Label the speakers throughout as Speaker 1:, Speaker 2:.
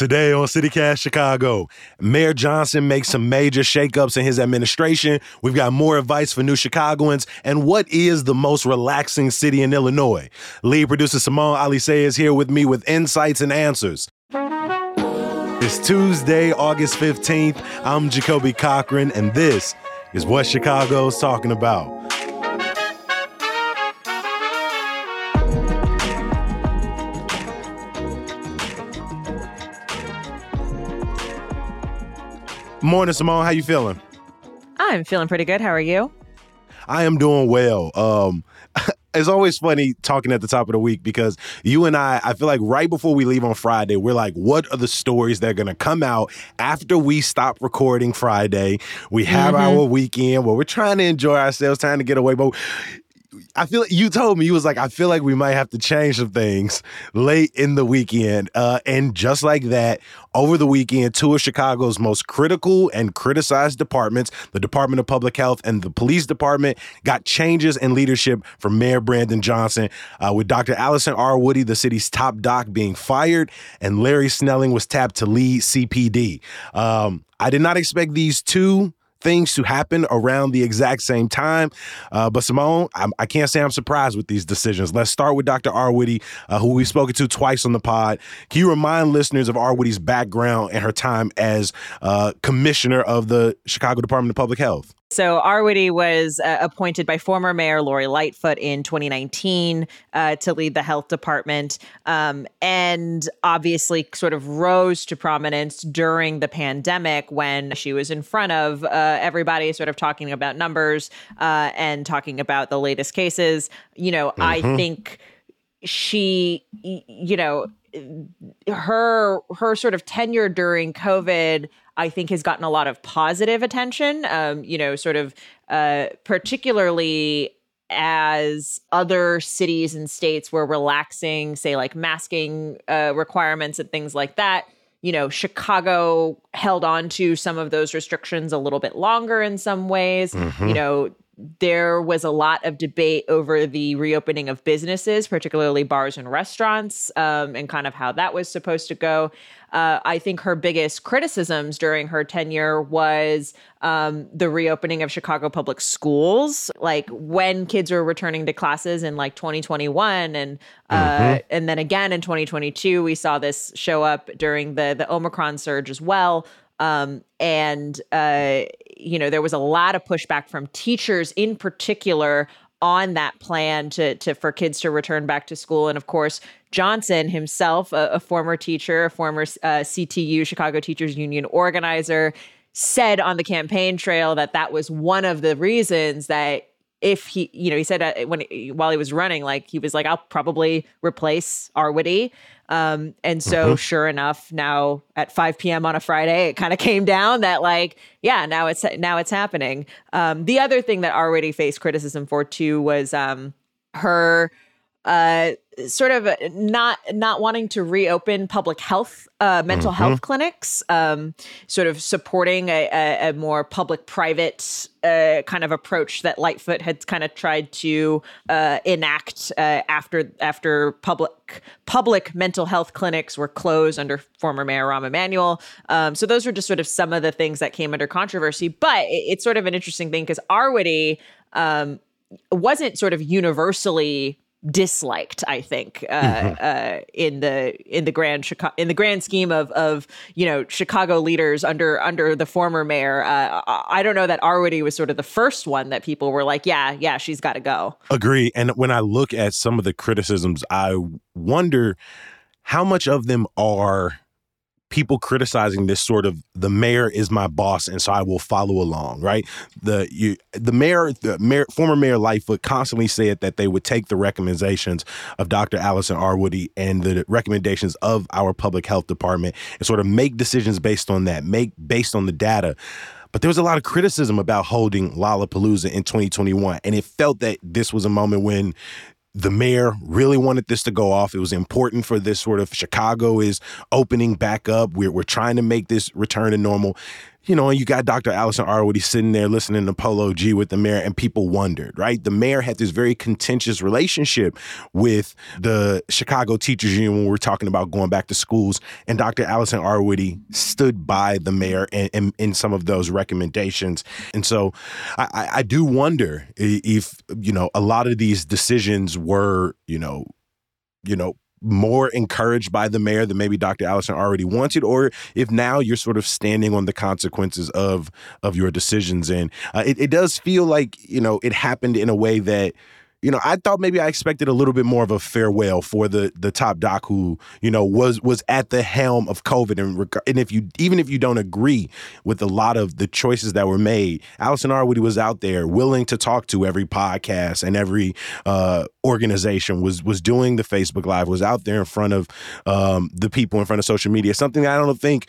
Speaker 1: Today on CityCast Chicago, Mayor Johnson makes some major shakeups in his administration. We've got more advice for new Chicagoans and what is the most relaxing city in Illinois. Lead producer Simone Alicea is here with me with insights and answers. It's Tuesday, August 15th. I'm Jacoby Cochran, and this is what Chicago's talking about. Morning, Simone. How you feeling?
Speaker 2: I'm feeling pretty good. How are you?
Speaker 1: I am doing well. Um, it's always funny talking at the top of the week because you and I, I feel like right before we leave on Friday, we're like, what are the stories that are going to come out after we stop recording Friday? We have mm-hmm. our weekend where we're trying to enjoy ourselves, trying to get away, but I feel you told me you was like I feel like we might have to change some things late in the weekend, uh, and just like that, over the weekend, two of Chicago's most critical and criticized departments, the Department of Public Health and the Police Department, got changes in leadership from Mayor Brandon Johnson, uh, with Dr. Allison Arwady, the city's top doc, being fired, and Larry Snelling was tapped to lead CPD. Um, I did not expect these two things to happen around the exact same time. Uh, but Simone, I'm, I can not say I'm surprised with these decisions. Let's start with Dr. Arwady, uh, who we've spoken to twice on the pod. Can you remind listeners of Arwady's background and her time as uh, commissioner of the Chicago Department of Public Health?
Speaker 2: So Arwady was uh, appointed by former Mayor Lori Lightfoot in 2019 uh, to lead the health department, um, and obviously sort of rose to prominence during the pandemic when she was in front of uh, everybody, sort of talking about numbers uh, and talking about the latest cases. You know, mm-hmm. I think she, you know, her her sort of tenure during COVID I think has gotten a lot of positive attention. Um, you know, sort of uh, particularly as other cities and states were relaxing, say like masking uh, requirements and things like that. You know, Chicago held on to some of those restrictions a little bit longer in some ways. Mm-hmm. You know, there was a lot of debate over the reopening of businesses, particularly bars and restaurants, um, and kind of how that was supposed to go. Uh, I think her biggest criticisms during her tenure was um, the reopening of Chicago public schools, like when kids were returning to classes in like 2021, and uh, mm-hmm. and then again in 2022, we saw this show up during the the Omicron surge as well. Um, and uh, you know there was a lot of pushback from teachers in particular on that plan to to for kids to return back to school. And of course Johnson himself a, a former teacher a former uh, CTU Chicago Teachers Union organizer said on the campaign trail that that was one of the reasons that if he you know he said uh, when while he was running like he was like I'll probably replace Arwady um, and so, mm-hmm. sure enough, now at 5 p.m. on a Friday, it kind of came down that like, yeah, now it's now it's happening. Um, the other thing that Arwady faced criticism for too was um, her uh, sort of not not wanting to reopen public health uh, mental mm-hmm. health clinics um, sort of supporting a, a, a more public private uh, kind of approach that lightfoot had kind of tried to uh, enact uh, after after public public mental health clinics were closed under former mayor rahm emanuel um, so those were just sort of some of the things that came under controversy but it, it's sort of an interesting thing because Arwady um, wasn't sort of universally disliked i think uh, mm-hmm. uh, in the in the grand Chicago, in the grand scheme of of you know chicago leaders under under the former mayor. Uh, i don't know that Arwady was sort of the first one that people were like yeah yeah she's got to go.
Speaker 1: Agree. And when i look at some of the criticisms i wonder how much of them are people criticizing this sort of the mayor is my boss and so I will follow along, right? The you the mayor the mayor former mayor Lightfoot constantly said that they would take the recommendations of Dr. Allison Arwady and the recommendations of our public health department and sort of make decisions based on that, make based on the data. But there was a lot of criticism about holding Lollapalooza in 2021. And it felt that this was a moment when the mayor really wanted this to go off. It was important for this sort of Chicago is opening back up. We're, we're trying to make this return to normal. You know, and you got Dr. Allison Arwady sitting there listening to Polo G with the mayor, and people wondered, right? The mayor had this very contentious relationship with the Chicago Teachers Union when we are talking about going back to schools, and Dr. Allison Arwady stood by the mayor in, in, in some of those recommendations. And so I, I do wonder if, you know, a lot of these decisions were, you know, you know, more encouraged by the mayor than maybe Dr. Allison Arwady wanted, or if now you're sort of standing on the consequences of of your decisions. And uh, it, it does feel like you know it happened in a way that you know, I thought maybe I expected a little bit more of a farewell for the the top doc who, you know, was was at the helm of COVID, and and if you even if you don't agree with a lot of the choices that were made, Allison Arwady was out there willing to talk to every podcast and every uh, organization was was doing the Facebook Live, was out there in front of um, the people in front of social media. Something I don't think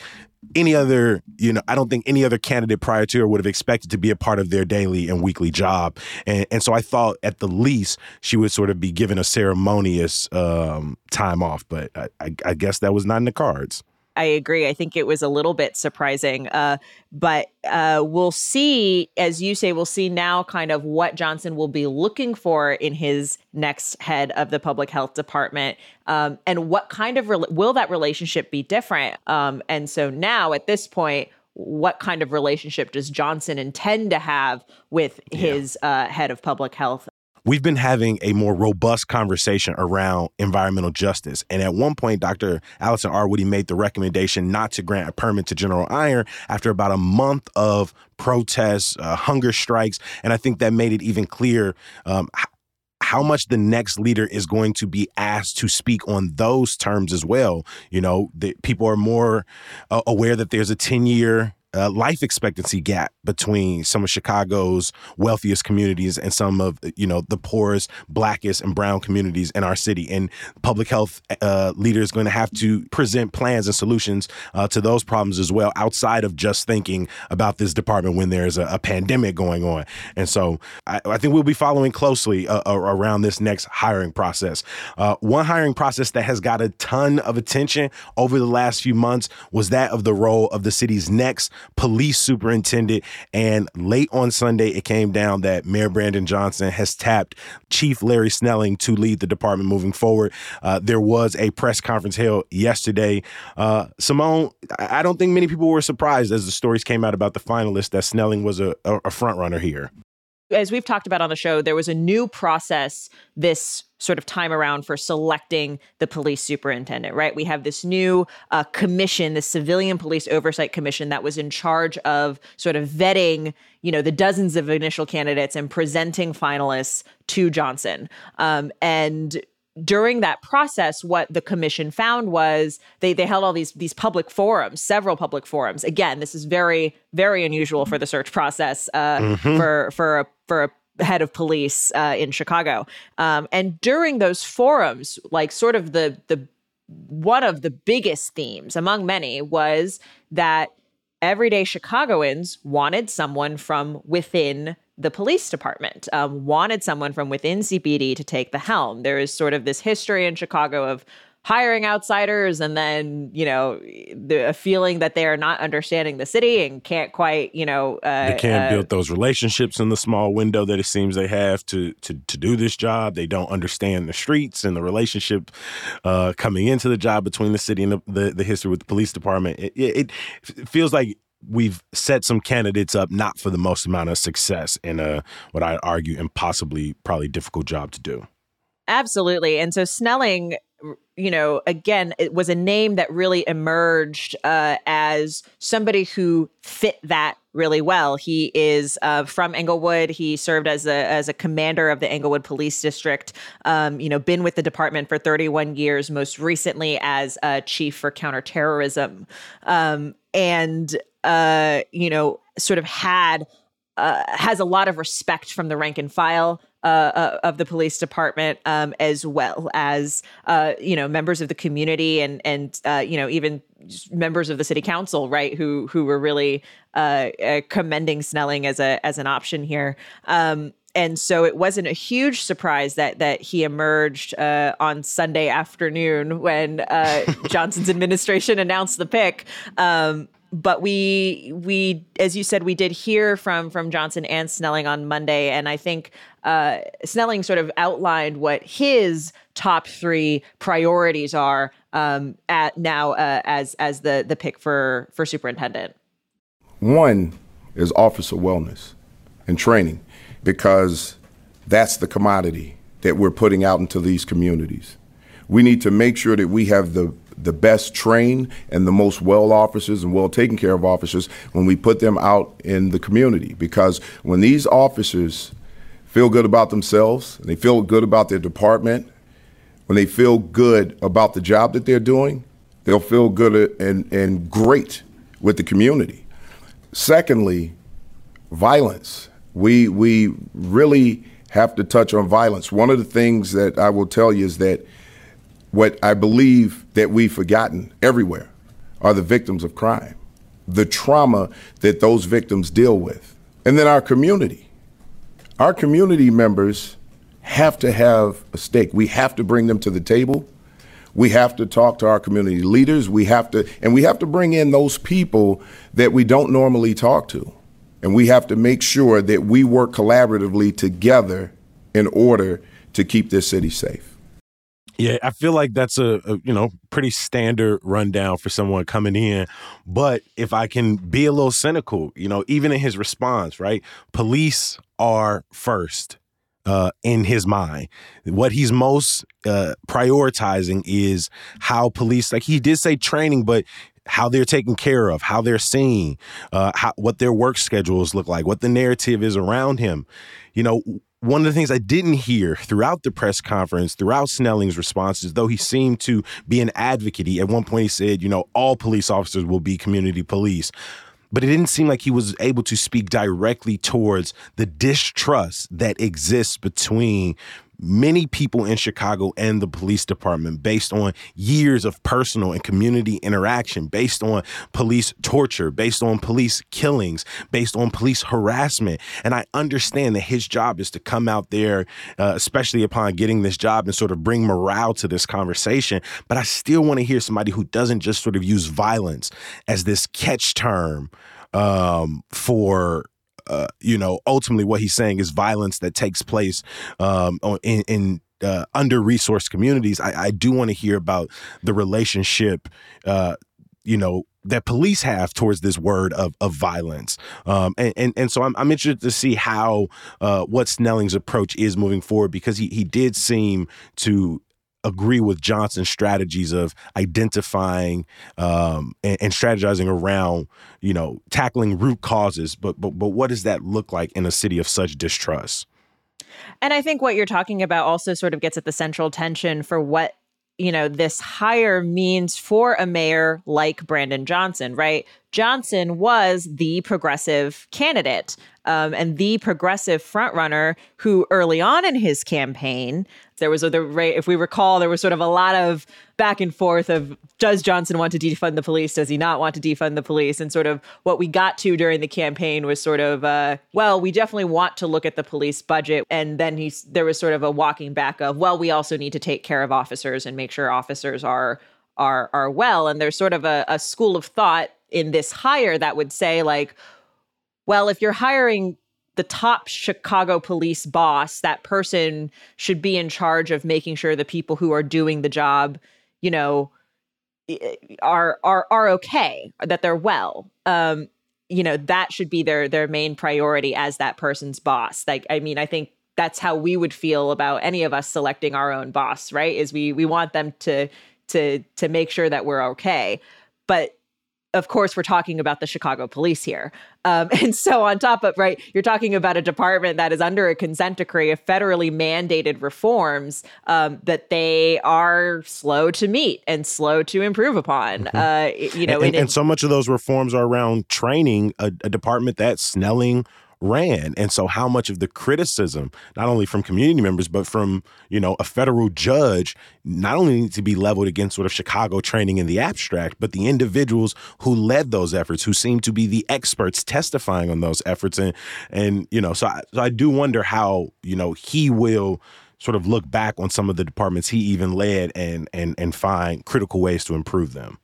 Speaker 1: any other, you know, I don't think any other candidate prior to her would have expected to be a part of their daily and weekly job. And, and so I thought at the least she would sort of be given a ceremonious um, time off, but I, I, I guess that was not in the cards.
Speaker 2: I agree. I think it was a little bit surprising. Uh, but uh, we'll see, as you say, we'll see now kind of what Johnson will be looking for in his next head of the public health department um, and what kind of re- will that relationship be different. Um, and so now at this point, what kind of relationship does Johnson intend to have with his yeah. uh, head of public health
Speaker 1: we've been having a more robust conversation around environmental justice. And at one point, Dr. Allison Arwady made the recommendation not to grant a permit to General Iron after about a month of protests, uh, hunger strikes. And I think that made it even clear um, how much the next leader is going to be asked to speak on those terms as well. You know, the, people are more uh, aware that there's a 10 year uh, life expectancy gap between some of Chicago's wealthiest communities and some of you know the poorest, blackest, and brown communities in our city. And public health uh, leaders going to have to present plans and solutions uh, to those problems as well, outside of just thinking about this department when there's a, a pandemic going on. And so I, I, think we'll be following closely uh, around this next hiring process. Uh, one hiring process that has got a ton of attention over the last few months was that of the role of the city's next police superintendent. And late on Sunday, it came down that Mayor Brandon Johnson has tapped Chief Larry Snelling to lead the department moving forward. Uh, there was a press conference held yesterday. Uh, Simone, I don't think many people were surprised as the stories came out about the finalists that Snelling was a, a front runner here
Speaker 2: as we've talked about on the show, there was a new process this sort of time around for selecting the police superintendent, right? We have this new uh, commission, the Civilian Police Oversight Commission, that was in charge of sort of vetting, you know, the dozens of initial candidates and presenting finalists to Johnson. Um, and during that process, what the commission found was they they held all these these public forums, several public forums. Again, this is very very unusual for the search process uh, mm-hmm. for for a, for a head of police uh, in Chicago. Um, and during those forums, like sort of the the one of the biggest themes among many was that everyday Chicagoans wanted someone from within the police department, um, wanted someone from within CPD to take the helm. There is sort of this history in Chicago of hiring outsiders and then you know the a feeling that they are not understanding the city and can't quite you know
Speaker 1: uh, they can't uh, build those relationships in the small window that it seems they have to to to do this job they don't understand the streets and the relationship uh, coming into the job between the city and the, the, the history with the police department it, it, it feels like we've set some candidates up not for the most amount of success in a what I argue impossibly probably difficult job to do.
Speaker 2: Absolutely. And so Snelling, you know, again, it was a name that really emerged uh, as somebody who fit that really well. He is uh, from Englewood. He served as a as a commander of the Englewood Police District. Um, you know, been with the department for 31 years. Most recently as uh, chief for counterterrorism, um, and uh, you know, sort of had uh, has a lot of respect from the rank and file uh, uh, of the police department, um, as well as uh, you know members of the community and and uh, you know even members of the city council, right? Who who were really uh, uh, commending Snelling as a as an option here. Um, and so it wasn't a huge surprise that that he emerged uh, on Sunday afternoon when uh, Johnson's administration announced the pick. Um, but we we as you said we did hear from from Johnson and Snelling on Monday, and I think uh, Snelling sort of outlined what his top three priorities are um, at now uh, as as the the pick for for superintendent.
Speaker 3: One is officer wellness and training because that's the commodity that we're putting out into these communities. We need to make sure that we have the the best trained and the most well officers and well taken care of officers when we put them out in the community. Because when these officers feel good about themselves, and they feel good about their department, when they feel good about the job that they're doing, they'll feel good and, and great with the community. Secondly, violence. We, we really have to touch on violence. One of the things that I will tell you is that what I believe that we've forgotten everywhere are the victims of crime, the trauma that those victims deal with. And then our community. Our community members have to have a stake. We have to bring them to the table. We have to talk to our community leaders. We have to, and we have to bring in those people that we don't normally talk to. And we have to make sure that we work collaboratively together in order to keep this city safe.
Speaker 1: Yeah, I feel like that's a, a, you know pretty standard rundown for someone coming in. But if I can be a little cynical, you know, even in his response, right? Police are first uh, in his mind. What he's most uh, prioritizing is how police, like he did say training, but how they're taken care of, how they're seen, uh, how, what their work schedules look like, what the narrative is around him. You know, one of the things I didn't hear throughout the press conference, throughout Snelling's responses, though he seemed to be an advocate, he, at one point he said, you know, all police officers will be community police. But it didn't seem like he was able to speak directly towards the distrust that exists between many people in Chicago and the police department based on years of personal and community interaction, based on police torture, based on police killings, based on police harassment. And I understand that his job is to come out there, uh, especially upon getting this job, and sort of bring morale to this conversation. But I still want to hear somebody who doesn't just sort of use violence as this catch term um, for uh, you know, ultimately what he's saying is violence that takes place um, in, in uh, under resourced communities. I, I do want to hear about the relationship, uh, you know, that police have towards this word of, of violence. Um, and, and, and so I'm, I'm interested to see how uh, what Snelling's approach is moving forward because he, he did seem to agree with Johnson's strategies of identifying um, and, and, strategizing around, you know, tackling root causes. But but but what does that look like in a city of such distrust?
Speaker 2: And I think what you're talking about also sort of gets at the central tension for what you know this hire means for a mayor like Brandon Johnson, right? Johnson was the progressive candidate um, and the progressive frontrunner who early on in his campaign there was the if we recall there was sort of a lot of back and forth of does Johnson want to defund the police? Does he not want to defund the police? And sort of what we got to during the campaign was sort of uh, well we definitely want to look at the police budget. And then he's there was sort of a walking back of well we also need to take care of officers and make sure officers are are are well. And there's sort of a, a school of thought in this hire that would say like well, if you're hiring the top Chicago police boss, that person should be in charge of making sure the people who are doing the job, you know, are are are okay, that they're well. Um, you know, that should be their their main priority as that person's boss. Like, I mean, I think that's how we would feel about any of us selecting our own boss, right? Is we we want them to to to make sure that we're okay. But of course, we're talking about the Chicago police here. Um, and so, on top of, right, you're talking about a department that is under a consent decree of federally mandated reforms um, that they are slow to meet and slow to improve upon. Mm-hmm. Uh, you know,
Speaker 1: and, and, and, so much of those reforms are around training a, a department that Snelling ran. And so how much of the criticism, not only from community members, but from, you know, a federal judge, not only needs to be leveled against sort of Chicago training in the abstract, but the individuals who led those efforts, who seem to be the experts testifying on those efforts. And and, you know, so I, so I do wonder how, you know, he will sort of look back on some of the departments he even led and and and find critical ways to improve them.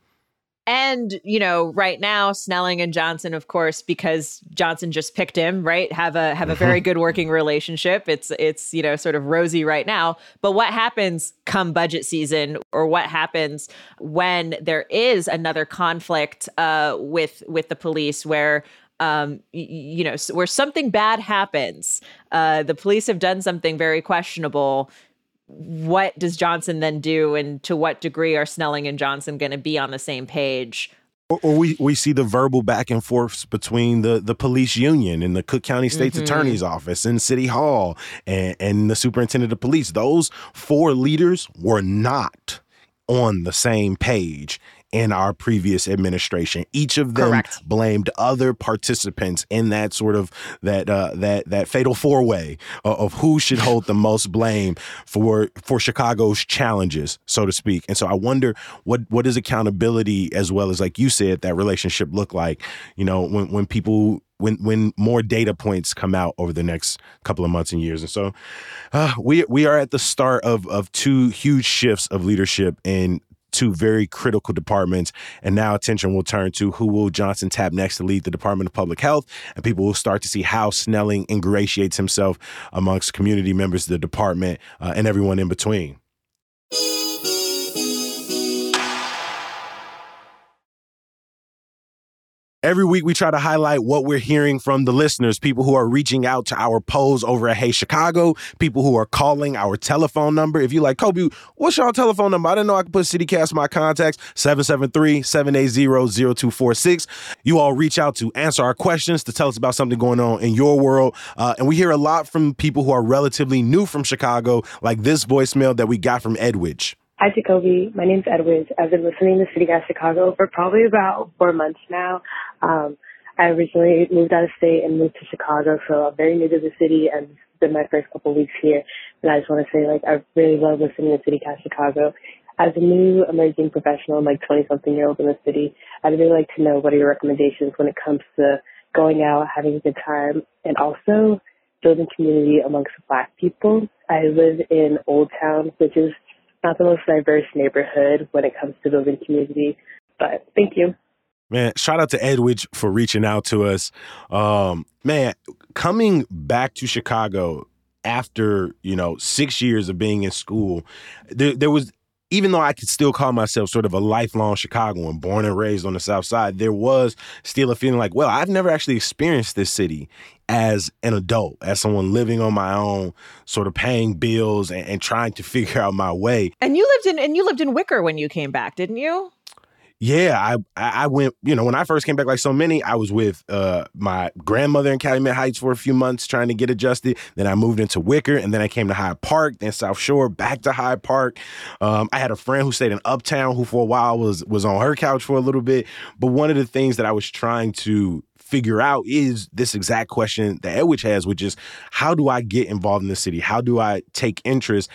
Speaker 2: And you know, right now, Snelling and Johnson, of course, because Johnson just picked him, right, have a have a very good working relationship. It's it's you know sort of rosy right now. But what happens come budget season, or what happens when there is another conflict uh, with with the police where um, you know, where something bad happens, uh, the police have done something very questionable what does Johnson then do, and to what degree are Snelling and Johnson going to be on the same page?
Speaker 1: Or, or, we, we see the verbal back and forths between the, the police union and the Cook County State's mm-hmm. Attorney's Office and City Hall and, and the Superintendent of Police. Those four leaders were not on the same page in our previous administration. Each of them Correct. blamed other participants in that sort of that uh, that that fatal four way of, of who should hold the most blame for for Chicago's challenges, so to speak. And so I wonder what what does accountability as well as like you said that relationship look like? You know, when when people when when more data points come out over the next couple of months and years. And so uh, we we are at the start of of two huge shifts of leadership in two very critical departments. And now attention will turn to who will Johnson tap next to lead the Department of Public Health. And people will start to see how Snelling ingratiates himself amongst community members of the department uh, and everyone in between. Every week, we try to highlight what we're hearing from the listeners, people who are reaching out to our polls over at Hey Chicago, people who are calling our telephone number. If you like, Kobe, what's your telephone number? I didn't know I could put CityCast in my contacts, 773-780-0246. You all reach out to answer our questions, to tell us about something going on in your world. Uh, and we hear a lot from people who are relatively new from Chicago, like this voicemail that we got from Edwidge.
Speaker 4: Hi, Jacoby. My name's Edwards. I've been listening to City CityCast Chicago for probably about four months now. Um, I originally moved out of state and moved to Chicago, so I'm very new to the city and it's been my first couple weeks here. And I just want to say, like, I really love listening to City CityCast Chicago. As a new emerging professional, like 20 something year old in the city, I'd really like to know what are your recommendations when it comes to going out, having a good time, and also building community amongst black people. I live in Old Town, which is not the most diverse neighborhood when it comes to building community. But thank you.
Speaker 1: Man, shout out to Edwidge for reaching out to us. Um, man, coming back to Chicago after, you know, six years of being in school, there, there was even though I could still call myself sort of a lifelong Chicagoan, born and raised on the South Side, there was still a feeling like, well, I've never actually experienced this city as an adult, as someone living on my own, sort of paying bills and, and trying to figure out my way.
Speaker 2: And you lived in and you lived in Wicker when you came back, didn't you?
Speaker 1: Yeah, I I went, you know, when I first came back, like so many, I was with uh, my grandmother in Calumet Heights for a few months trying to get adjusted. Then I moved into Wicker, and then I came to Hyde Park, then South Shore, back to Hyde Park. Um, I had a friend who stayed in Uptown who for a while was was on her couch for a little bit. But one of the things that I was trying to figure out is this exact question that Edwidge has, which is how do I get involved in the city? How do I take interest?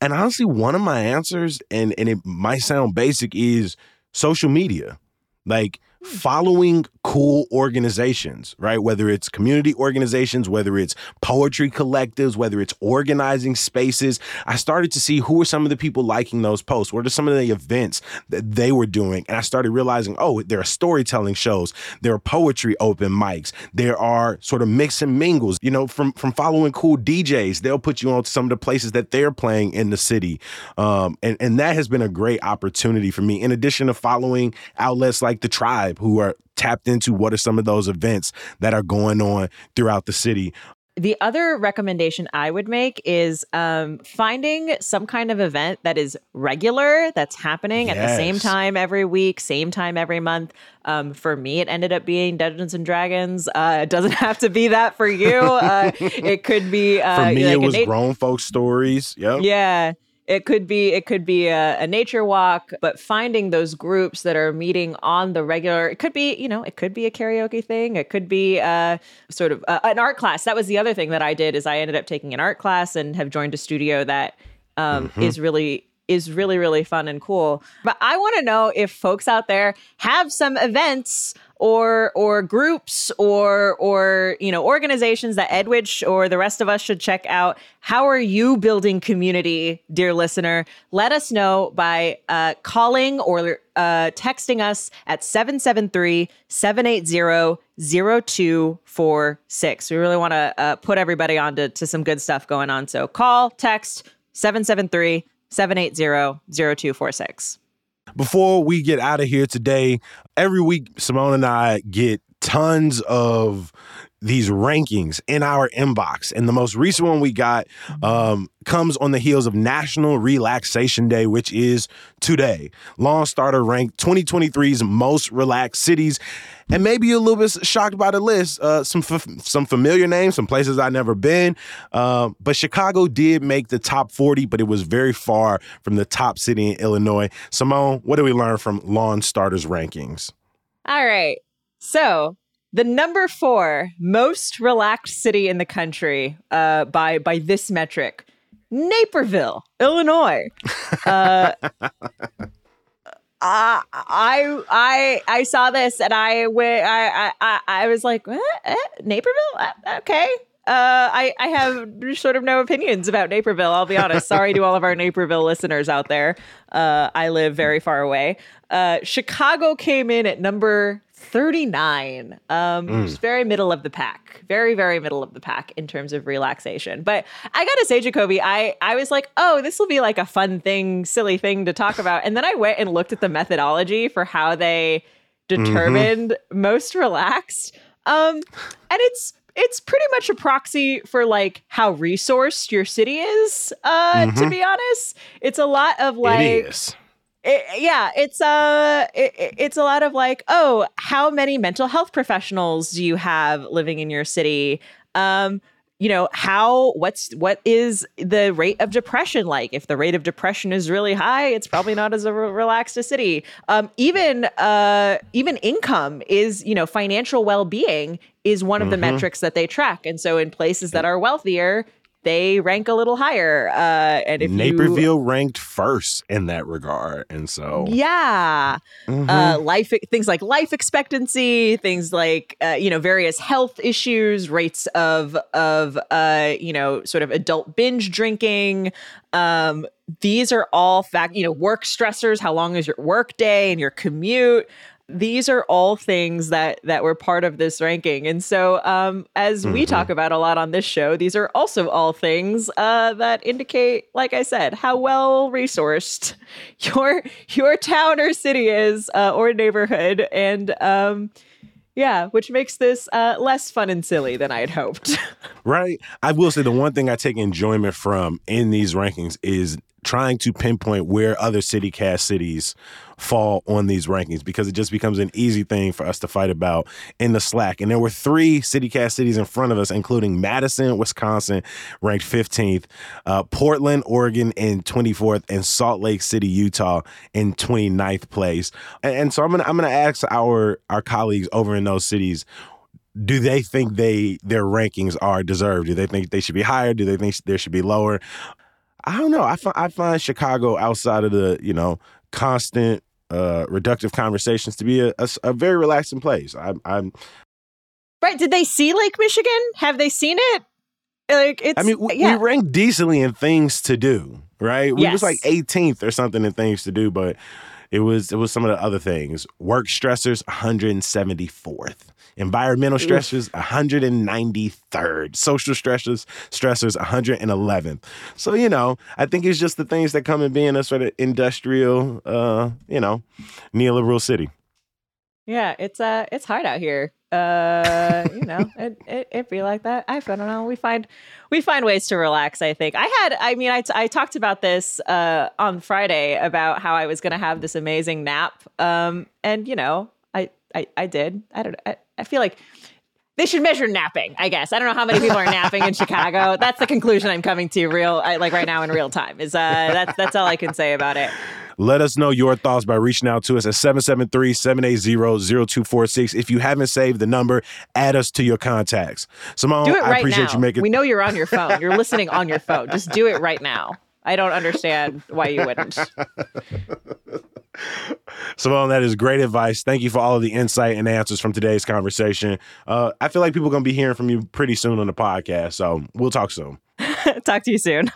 Speaker 1: And honestly, one of my answers, and and it might sound basic, is social media. Like following cool organizations, right? Whether it's community organizations, whether it's poetry collectives, whether it's organizing spaces. I started to see who are some of the people liking those posts. What are some of the events that they were doing? And I started realizing, oh, there are storytelling shows, there are poetry open mics, there are sort of mix and mingles. You know, from from following cool DJs, they'll put you on to some of the places that they're playing in the city. Um, and, and that has been a great opportunity for me. In addition to following outlets like the TRiiBE who are tapped into what are some of those events that are going on throughout the city.
Speaker 2: The other recommendation I would make is um, finding some kind of event that is regular, that's happening yes. at the same time every week, same time every month. Um, for me, it ended up being Dungeons and Dragons. Uh, it doesn't have to be that for you. Uh, it could be. Uh,
Speaker 1: for me, like it was grown folks stories. Yep.
Speaker 2: Yeah it could be it could be a, a, nature walk but finding those groups that are meeting on the regular it could be you know it could be a karaoke thing it could be a uh, sort of uh, an art class that was the other thing that i did is i ended up taking an art class and have joined a studio that um, mm-hmm. is really is really really fun and cool. But I want to know if folks out there have some events or or groups or or you know organizations that Edwidge or the rest of us should check out. How are you building community, dear listener? Let us know by uh, calling or uh, texting us at 773-780-0246. We really want to uh, put everybody on to, to some good stuff going on. So call, text 773 780 0246.
Speaker 1: Before we get out of here today, every week Simone and I get tons of these rankings in our inbox. And the most recent one we got um, comes on the heels of National Relaxation Day, which is today. LawnStarter ranked 2023's most relaxed cities. And maybe you're a little bit shocked by the list. Uh, some f- some familiar names, some places I've never been. Uh, but Chicago did make the top 40, but it was very far from the top city in Illinois. Simone, what do we learn from LawnStarter's rankings?
Speaker 2: All right. So the number four most relaxed city in the country uh, by by this metric, Naperville, Illinois. Uh, I I I saw this and I I I I was like what? Eh, Naperville uh, okay uh, I, I have sort of no opinions about Naperville. I'll be honest. Sorry to all of our Naperville listeners out there. Uh, I live very far away. Uh, Chicago came in at number 39. Um, mm. Just very middle of the pack. Very, very middle of the pack in terms of relaxation. But I gotta say, Jacoby, I, I was like, oh, this will be like a fun thing, silly thing to talk about. And then I went and looked at the methodology for how they determined mm-hmm. most relaxed. Um, and it's it's pretty much a proxy for like how resourced your city is, uh, mm-hmm. to be honest. It's a lot of like it, yeah, it's a it, it's a lot of like, oh, how many mental health professionals do you have living in your city? Um, you know, how what's what is the rate of depression like? If the rate of depression is really high, it's probably not as a re- relaxed a city. Um, even uh, even income is, you know, financial well being is one of mm-hmm. the metrics that they track. And so in places that are wealthier, they rank a little higher. Uh, and if
Speaker 1: Naperville
Speaker 2: you,
Speaker 1: ranked first in that regard, and so
Speaker 2: yeah, mm-hmm. uh, life things like life expectancy, things like uh, you know various health issues, rates of of uh, you know sort of adult binge drinking. Um, these are all fact, you know, work stressors. How long is your work day and your commute? These are all things that that were part of this ranking and so um, as mm-hmm. we talk about a lot on this show these are also all things uh, that indicate like i said how well resourced your your town or city is uh, or neighborhood and um, yeah, which makes this uh, less fun and silly than I had hoped.
Speaker 1: right. I will say the one thing I take enjoyment from in these rankings is trying to pinpoint where other city cast cities fall on these rankings because it just becomes an easy thing for us to fight about in the Slack. And there were three city cast cities in front of us, including Madison, Wisconsin, ranked 15th, uh, Portland, Oregon in 24th, and Salt Lake City, Utah in 29th place. And, and so I'm gonna I'm gonna ask our our colleagues over in those cities do they think they their rankings are deserved? Do they think they should be higher? Do they think there should be lower? I don't know. I find I find Chicago outside of the you know constant uh, reductive conversations to be a, a, a very relaxing place. I'm, I'm
Speaker 2: right. Did they see Lake Michigan? Have they seen it? Like it's.
Speaker 1: I mean, we, yeah. we ranked decently in things to do. Right. We yes. was like 18th or something in things to do, but it was it was some of the other things. Work stressors 174th. Environmental stressors 193rd. Social stressors stressors 111th. So, you know, I think it's just the things that come in being a sort of industrial uh, you know, neoliberal city.
Speaker 2: Yeah, it's uh it's hard out here. Uh, you know, it, it it be like that. I, I don't know. We find we find ways to relax. I think I had. I mean, I, t- I talked about this uh on Friday about how I was going to have this amazing nap. Um, and you know, I I I did. I don't. I, I feel like they should measure napping. I guess I don't know how many people are napping in Chicago. That's the conclusion I'm coming to real I, like right now in real time. Is uh that's that's all I can say about it.
Speaker 1: Let us know your thoughts by reaching out to us at 773-780-0246. If you haven't saved the number, add us to your contacts. Simone,
Speaker 2: do it right
Speaker 1: I appreciate
Speaker 2: now.
Speaker 1: you making
Speaker 2: We know you're on your phone. You're listening on your phone. Just do it right now. I don't understand why you wouldn't.
Speaker 1: Simone, that is great advice. Thank you for all of the insight and answers from today's conversation. Uh, I feel like people are going to be hearing from you pretty soon on the podcast. So we'll talk soon.
Speaker 2: talk to you soon.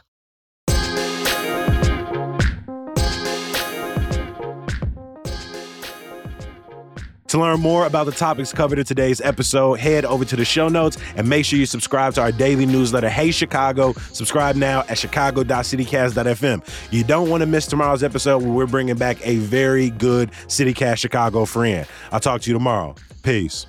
Speaker 1: To learn more about the topics covered in today's episode, head over to the show notes and make sure you subscribe to our daily newsletter, Hey Chicago. Subscribe now at chicago.citycast.fm. You don't want to miss tomorrow's episode where we're bringing back a very good CityCast Chicago friend. I'll talk to you tomorrow. Peace.